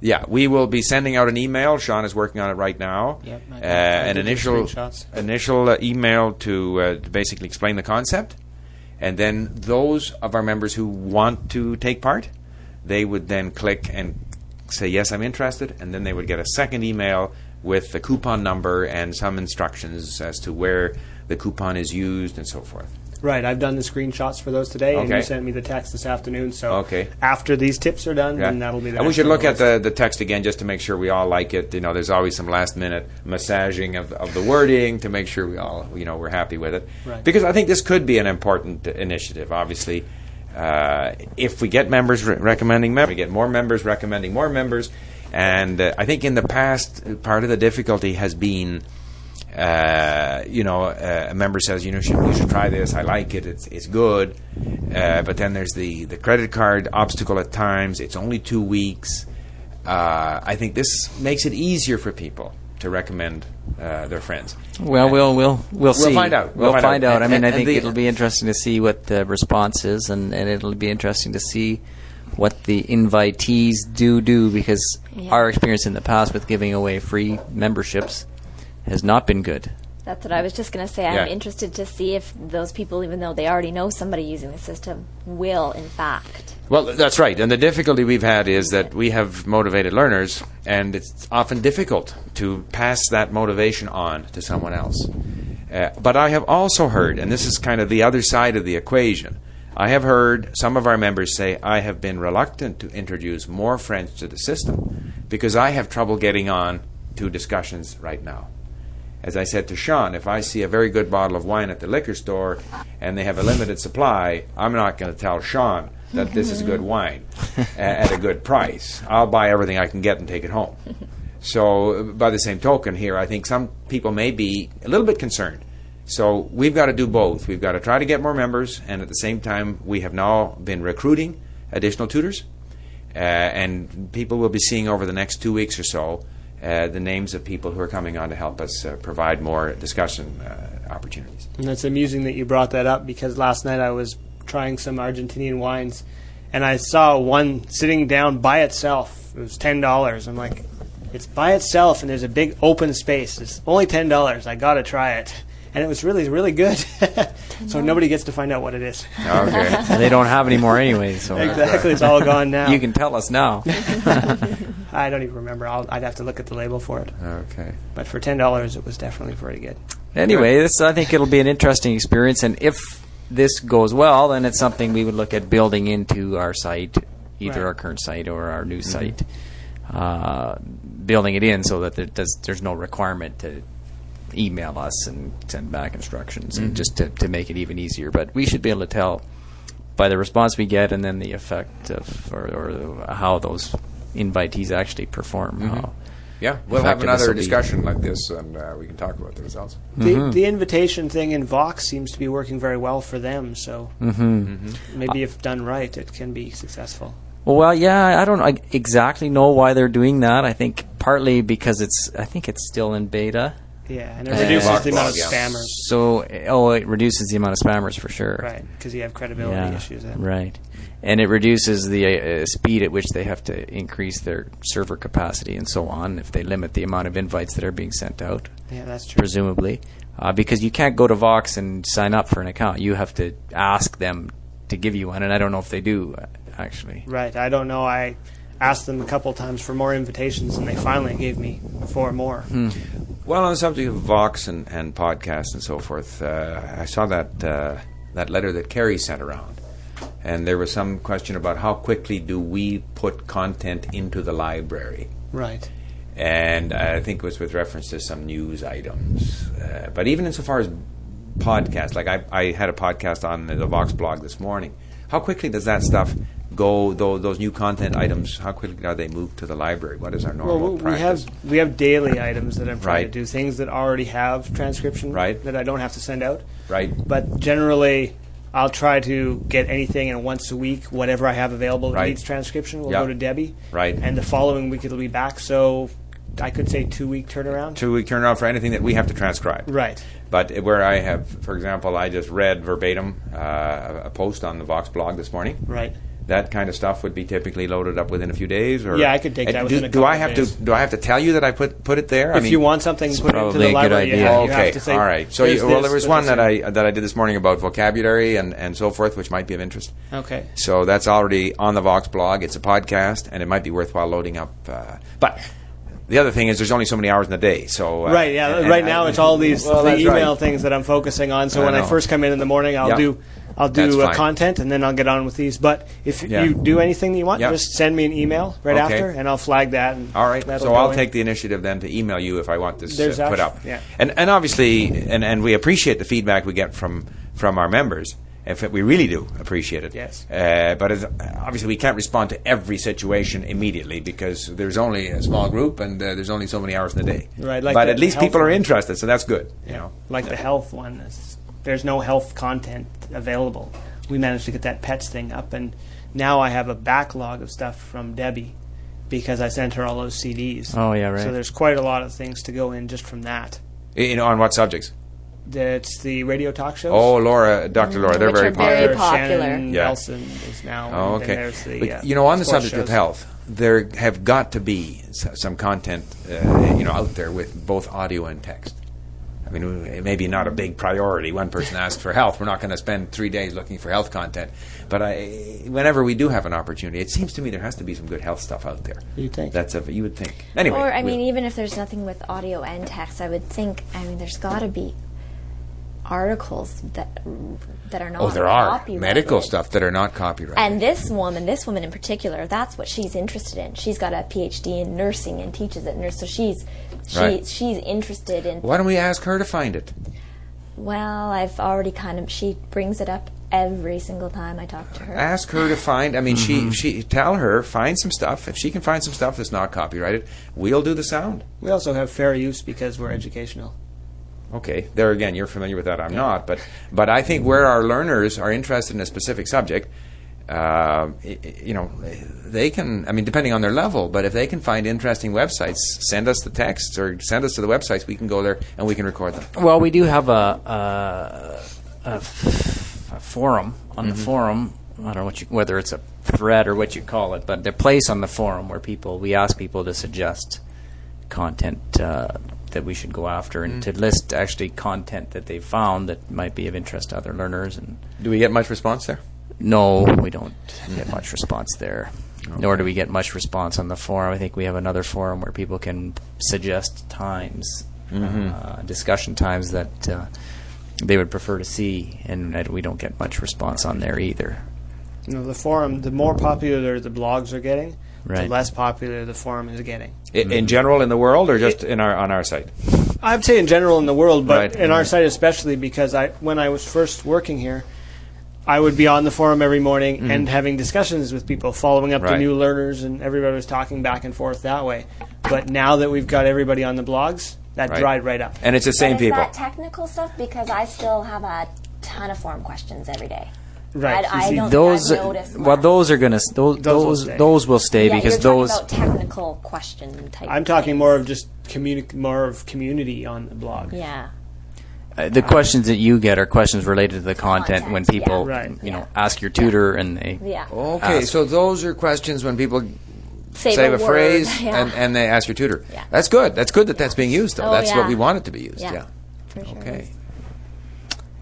Yeah, we will be sending out an email. Sean is working on it right now. Yep, I- uh, an initial initial uh, email to, uh, to basically explain the concept, and then those of our members who want to take part, they would then click and say yes, I'm interested, and then they would get a second email with the coupon number and some instructions as to where the coupon is used and so forth. Right, I've done the screenshots for those today, and Okay. you sent me the text this afternoon. So Okay. after these tips are done, then that'll be. The and we next should on look the at list. the, the text again just to make sure we all like it. You know, there's always some last minute massaging of, of the wording to make sure we all, you know, we're happy with it. Right. Because I think this could be an important initiative. Obviously, uh, if we get members re- recommending members, we get more members recommending more members. And uh, I think in the past, uh, part of the difficulty has been uh, you know, uh, a member says, you know, should, you should try this. I like it. It's it's good. Uh, but then there's the the credit card obstacle at times. It's only two weeks. Uh, I think this makes it easier for people to recommend uh, their friends. Well, we'll we'll we'll see. find out. We'll, We'll find, find out. out. I And- mean, I think the- it'll be interesting to see what the response is, and, and it'll be interesting to see what the invitees do do because Yeah. our experience in the past with giving away free memberships has not been good. That's what I was just going to say. Yeah. I'm interested to see if those people, even though they already know somebody using the system, will in fact. Well, that's right. And the difficulty we've had is that we have motivated learners, and it's often difficult to pass that motivation on to someone else. Uh, but I have also heard, and this is kind of the other side of the equation, I have heard some of our members say, I have been reluctant to introduce more friends to the system because I have trouble getting on to discussions right now. As I said to Sean, if I see a very good bottle of wine at the liquor store and they have a limited supply, I'm not going to tell Sean that this is good wine at a good price. I'll buy everything I can get and take it home. So, by the same token, here, I think some people may be a little bit concerned. So, we've got to do both. We've got to try to get more members, and at the same time, we have now been recruiting additional tutors. Uh, and people will be seeing over the next two weeks or so uh, the names of people who are coming on to help us uh, provide more discussion uh, opportunities. And it's amusing that you brought that up because last night I was trying some Argentinian wines, and I saw one sitting down by itself. It was ten dollars. I'm like, it's by itself, and there's a big open space. It's only ten dollars. I gotta try it, and it was really, really good. so nobody gets to find out what it is. Okay. They don't have any more anyway, so exactly, it's all gone now. you can tell us now. I don't even remember. I'll, I'd have to look at the label for it. okay. But for ten dollars, it was definitely very good. Anyway, this I think it'll be an interesting experience, and if this goes well, then it's something we would look at building into our site, either Right. our current site or our new site, uh, building it in so that there does, there's no requirement to email us and send back instructions, and mm-hmm. just to, to make it even easier. But we should be able to tell by the response we get, and then the effect of or, or how those invitees actually perform. Mm-hmm. how Yeah, we'll have another will be. discussion like this, and uh, we can talk about the results. The, the mm-hmm. invitation thing in Vox seems to be working very well for them. So maybe if done right, it can be successful. Well, yeah, I don't I exactly know why they're doing that. I think partly because it's I think it's still in beta. Yeah, and it reduces Vox the amount of blog, yeah. spammers. So oh, it reduces the amount of spammers for sure. Right, because you have credibility Yeah, issues. Then. right. And it reduces the uh, speed at which they have to increase their server capacity and so on if they limit the amount of invites that are being sent out, Yeah, that's true. presumably. Uh, because you can't go to Vox and sign up for an account. You have to ask them to give you one, and I don't know if they do, uh, actually. Right, I don't know. I asked them a couple times for more invitations, and they finally gave me four more. Hmm. Well, on the subject of Vox and, and podcasts and so forth, uh, I saw that uh, that letter that Kerry sent around, and there was some question about how quickly do we put content into the library, Right. and I think it was with reference to some news items. Uh, but even insofar as podcasts, like I, I had a podcast on the Vox blog this morning. How quickly does that stuff go? Those, those new content items, how quickly are they moved to the library? What is our normal Well, we practice? have we have daily items that I'm trying Right. to do, things that already have transcription Right. that I don't have to send out. right. But generally, I'll try to get anything in once a week, whatever I have available that needs transcription will Yeah. go to Debbie. Right. And the following week it'll be back. So I could say two week turnaround. Two week turnaround for anything that we have to transcribe. Right. But where I have, for example, I just read verbatim uh, a post on the Vox blog this morning. Right. That kind of stuff would be typically loaded up within a few days. Or Yeah, I could take that do, within a do I have days. to? Do I have to tell you that I put put it there? I If mean, you want something put into probably the a good library, idea. you okay, to say. all right. So, you, well, there was one that. I that I did this morning about vocabulary and, and so forth, which might be of interest. Okay. So that's already on the Vox blog. It's a podcast, and it might be worthwhile loading up. Uh, but the other thing is, there's only so many hours in the day. So uh, Right, yeah. and- and right I- now, it's all these Well, the email right. things that I'm focusing on. So I when I first come in in the morning, I'll Yeah. do I'll do uh, content, and then I'll get on with these. But if Yeah. you do anything that you want, Yeah. just send me an email right Okay. after, and I'll flag that. And All right, so I'll in. take the initiative then to email you if I want this uh, put up. yeah. And and obviously, and, and we appreciate the feedback we get from from our members. If it, we really do appreciate it. Yes. Uh, but obviously, we can't respond to every situation immediately because there's only a small group and uh, there's only so many hours in the day. Right, like but at least people are interested, so that's good. You know. like the health one. There's no health content available. We managed to get that pets thing up, and now I have a backlog of stuff from Debbie because I sent her all those CDs. Oh, yeah, right. So there's quite a lot of things to go in just from that. You know, on what subjects? It's the radio talk shows. Oh, Laura, Dr. Laura, they're which very are popular. very There's popular. Shannon Yeah. Nelson is now. Oh, okay. then there's the, but, uh, you know, on the sports subject of health, there have got to be some content, uh, you know, out there with both audio and text. I mean, it may be not a big priority. One person asks for health. We're not going to spend three days looking for health content. But I, whenever we do have an opportunity, it seems to me there has to be some good health stuff out there. You think? That's a, you would think. Anyway. Or I mean, we'll- even if there's nothing with audio and text, I would think. I mean, there's got to be articles that that are not. oh, there are copyrighted. medical stuff that are not copyrighted. And this woman, this woman in particular, that's what she's interested in. She's got a PhD in nursing and teaches at nurse, so she's she, Right. she's interested in. Why don't we ask her to find it? Well, I've already kind of. She brings it up every single time I talk to her. ask her to find. I mean, Mm-hmm. she she tell her find some stuff. If she can find some stuff that's not copyrighted, we'll do the sound. We also have fair use because we're educational. Okay, there again, you're familiar with that. I'm not, but but I think where our learners are interested in a specific subject, uh, you know, they can. I mean, depending on their level, but if they can find interesting websites, send us the texts or send us to the websites. We can go there and we can record them. Well, we do have a, a, a, f- a forum. On the forum, I don't know what you, whether it's a thread or what you call it, but the place on the forum where people we ask people to suggest content uh, that we should go after and to list actually content that they found that might be of interest to other learners. And Do we get much response there? no, we don't get much response there. Nor do we get much response on the forum. I think we have another forum where people can suggest times, uh, discussion times that uh, they would prefer to see, and we don't get much response on there either. You know, the forum, the more popular the blogs are getting, the less popular the forum is getting. I, in general, in the world, or just in our on our site? I'd say in general in the world, but Right. in our site especially because I, when I was first working here, I would be on the forum every morning and having discussions with people, following up the Mm-hmm. New learners, and everybody was talking back and forth that way. But now that we've got everybody on the blogs, that Right. dried right up. And it's the same but is people. that technical stuff? Because I still have a ton of forum questions every day. Right. I, I see, don't Those, think I've noticed well, less. those are going to those Those will those stay. those will stay yeah, because you're talking those about technical question type. I'm talking things. more of just communi- more of community on the blog. Yeah. uh, the questions that you get are questions related to the content, Content, when people yeah. Right. you know Yeah. ask your tutor and they Yeah. Okay, ask. so those are questions when people Save, say a, word. phrase Yeah. and, and they ask your tutor. Yeah. That's good. That's good that that's being used, though. Oh, that's what we want it to be used. Yeah. Yeah. For sure. Okay.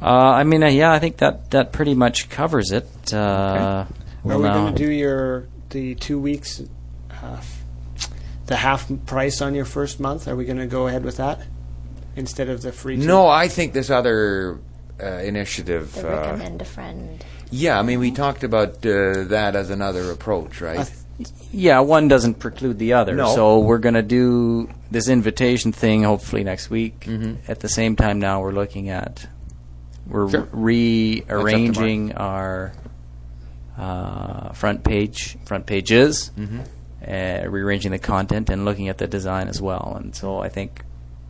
Uh, I mean, uh, yeah, I think that that pretty much covers it. Uh, Are well, we going to do your the two weeks, uh, the half price on your first month? Are we going to go ahead with that instead of the free? two? No, I think this other uh, initiative. The Uh, recommend a friend. yeah, I mean, we talked about uh, that as another approach, right? I th- Yeah, one doesn't preclude the other. No. So we're going to do this invitation thing hopefully next week. Mhm. At the same time, now we're looking at we're Sure. rearranging our uh, front page front pages, Mhm. uh, rearranging the content and looking at the design as well. And so I think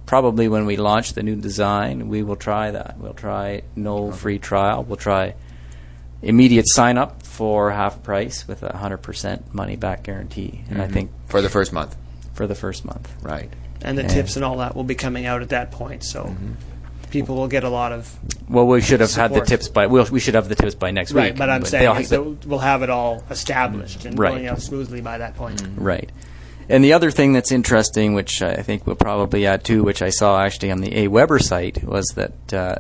probably when we launch the new design, we will try that. We'll try no free trial. We'll try immediate sign up for half price with a 100% money back guarantee. And I Mhm. think for the first month, for the first month. right? and the Yeah. tips and all that will be coming out at that point. So Mm-hmm. People will get a lot of Well, we should have had the Support. tips by we'll, we should have the tips by next week. right. week. But I'm they'll- saying is they- that we'll have it all established and Right. going out smoothly by that point. Right. And the other thing that's interesting, which I think we'll probably add to, which I saw actually on the AWeber site, was that uh,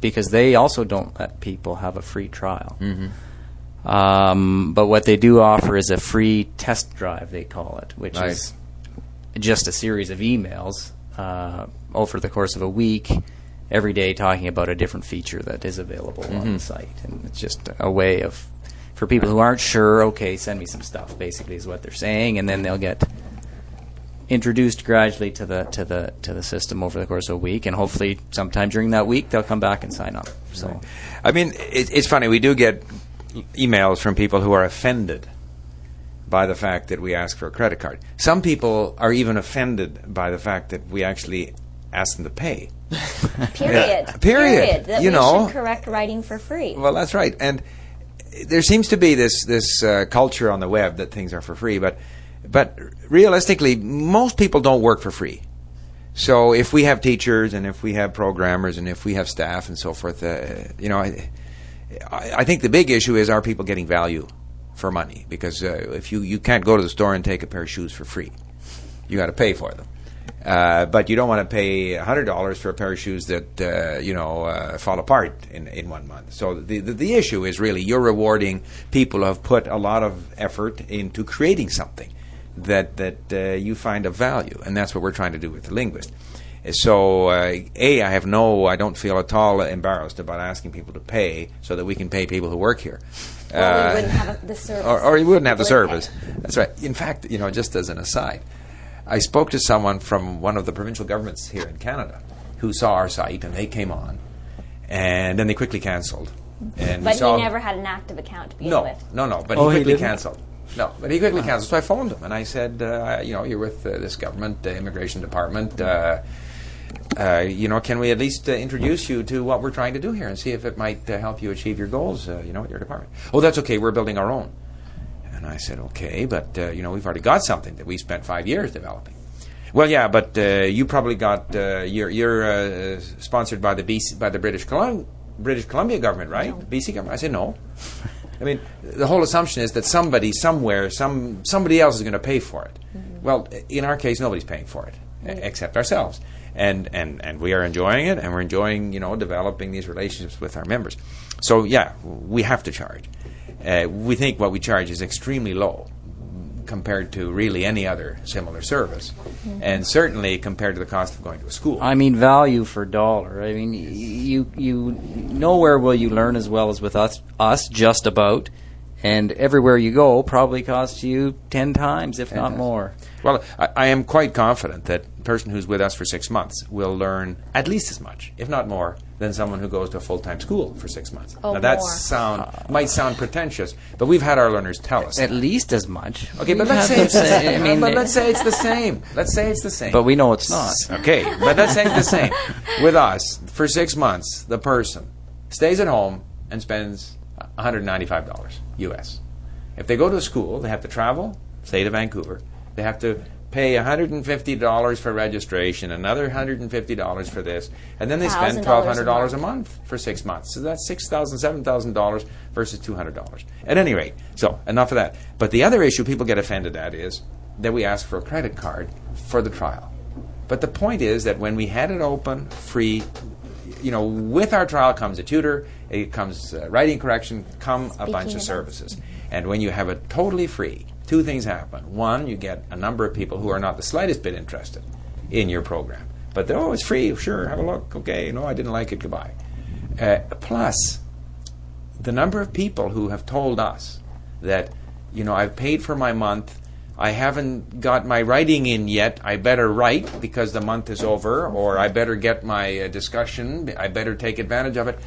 because they also don't let people have a free trial. Um, but what they do offer is a free test drive, they call it, which Right. is just a series of emails uh, over the course of a week, every day talking about a different feature that is available on the mm-hmm. site. And it's just a way of, for people who aren't sure, okay, send me some stuff, basically, is what they're saying, and then they'll get introduced gradually to the to the to the system over the course of a week, and hopefully sometime during that week they'll come back and sign up. So I mean, it, it's funny. We do get emails from people who are offended by the fact that we ask for a credit card. Some people are even offended by the fact that we actually ask them to pay. Period. Period. That You we know. should correct writing for free. Well, that's right. And there seems to be this this uh, culture on the web that things are for free, but but realistically, most people don't work for free. So if we have teachers and if we have programmers and if we have staff and so forth, uh, you know, I, I I think the big issue is are people getting value for money? Because uh, if you you can't go to the store and take a pair of shoes for free, you got to pay for them. Uh, but you don't want to pay hundred dollars for a pair of shoes that uh, you know uh, fall apart in, in one month. So the, the the issue is really you're rewarding people who have put a lot of effort into creating something that that uh, you find of value, and that's what we're trying to do with the linguist. So uh, a, I have no, I don't feel at all embarrassed about asking people to pay so that we can pay people who work here. Or Uh, we wouldn't have the service. or, or you wouldn't have the service. That's right. In fact, you know, just as an aside, I spoke to someone from one of the provincial governments here in Canada who saw our site and they came on, and then they quickly cancelled. And But saw he never had an active account to begin no, with. no, no. But Oh, he he quickly didn't? cancelled. No, but he quickly cancelled. So I phoned him and I said, uh, you know, you're with uh, this government, uh, immigration department. Uh, uh, you know, can we at least uh, introduce you to what we're trying to do here and see if it might uh, help you achieve your goals, uh, you know, at your department? Oh, that's okay. We're building our own. And I said, okay, but uh, you know, we've already got something that we spent five years developing. Well, yeah, but uh, you probably got uh, you're, you're uh, sponsored by the BC, by the British Colum- British Columbia government, right? BC government. I said no. I mean, the whole assumption is that somebody somewhere, some somebody else is going to pay for it. Well, in our case, nobody's paying for it e- except ourselves, and and and we are enjoying it, and we're enjoying you know developing these relationships with our members. So yeah, we have to charge. Uh, we think what we charge is extremely low compared to really any other similar service, and certainly compared to the cost of going to a school. I mean, value for dollar. I mean, you you nowhere will you learn as well as with us us just about, and everywhere you go probably costs you ten times, if not times. more. Well, I, I am quite confident that a person who's with us for six months will learn at least as much, if not more, than someone who goes to a full-time school for six months. Oh, now that more. sound might sound pretentious, but we've had our learners tell us. At least as much. okay, but We've let's say it's the same. I mean, but let's say it's the same. Let's say it's the same. but we know it's not. Okay, but let's say it's the same. With us, for six months, the person stays at home and spends $195 US. If they go to a school, they have to travel, stay to Vancouver. They have to pay $150 for registration, another $150 for this, and then they spend $1,000 a $1,200 a month. month for six months. So that's $6,000, $7,000 versus $200. At any rate, so enough of that. But the other issue people get offended at is that we ask for a credit card for the trial. But the point is that when we had it open, free, you know, with our trial comes a tutor, it comes uh, writing correction, come a bunch of of services. And when you have it totally free, two things happen. One, you get a number of people who are not the slightest bit interested in your program. But they're, oh, it's free, sure, have a look, okay, no, I didn't like it, goodbye. Uh, plus, the number of people who have told us that, you know, I've paid for my month, I haven't got my writing in yet, I better write because the month is over, or I better get my uh, discussion, I better take advantage of it.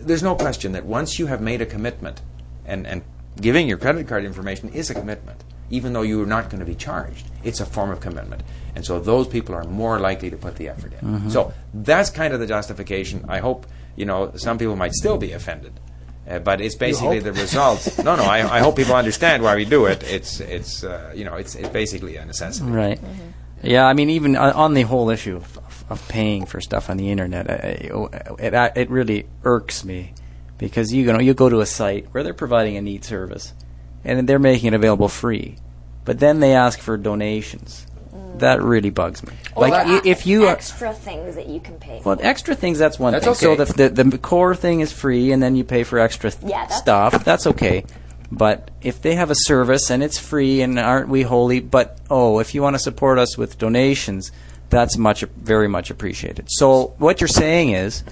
There's no question that once you have made a commitment, and, and giving your credit card information is a commitment, even though you are not going to be charged. It's a form of commitment. And so those people are more likely to put the effort in. So that's kind of the justification. I hope, you know, some people might still be offended. Uh, but it's basically the result. no, no. I, I hope people understand why we do it. It's, it's, uh, you know, it's, it's basically a necessity. Right. Yeah, I mean, even uh, on the whole issue of, of paying for stuff on the internet, I, I- it it really irks me because you know you go to a site where they're providing a neat service, and they're making it available free, but then they ask for donations. Mm. That really bugs me. like Or if you extra things that you can pay. well, for. extra things that's one That's thing. So the, the the core thing is free, and then you pay for extra th- Yeah, that's- stuff. That's okay. But if they have a service and it's free, and aren't we holy? But oh, if you want to support us with donations, that's much very much appreciated. So what you're saying is,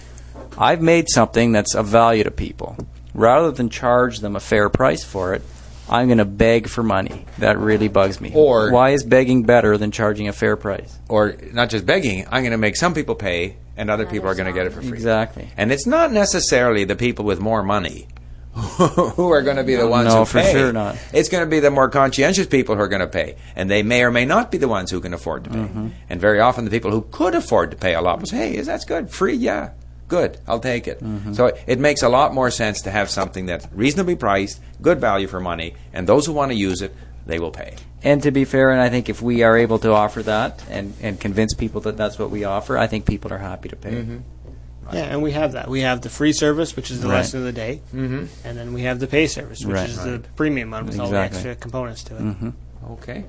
I've made something that's of value to people. Rather than charge them a fair price for it, I'm going to beg for money. That really bugs me. Or- why is begging better than charging a fair price? or not just begging, I'm going to make some people pay and other people are going to get it for free. Exactly. And it's not necessarily the people with more money who are going to be the ones No, who for pay. sure not. It's going to be the more conscientious people who are going to pay, and they may or may not be the ones who can afford to pay. Mm-hmm. And very often, the people who could afford to pay a lot will say, "Hey, is that's good? Free? Yeah, good. I'll take it." Mm-hmm. So it makes a lot more sense to have something that's reasonably priced, good value for money, and those who want to use it, they will pay. And to be fair, and I think if we are able to offer that and, and convince people that that's what we offer, I think people are happy to pay. Yeah, and we have that. We have the free service, which is the Right. lesson of the day, mm-hmm. and then we have the pay service, which Right. is the premium one with all the extra components to it. Mhm. Okay.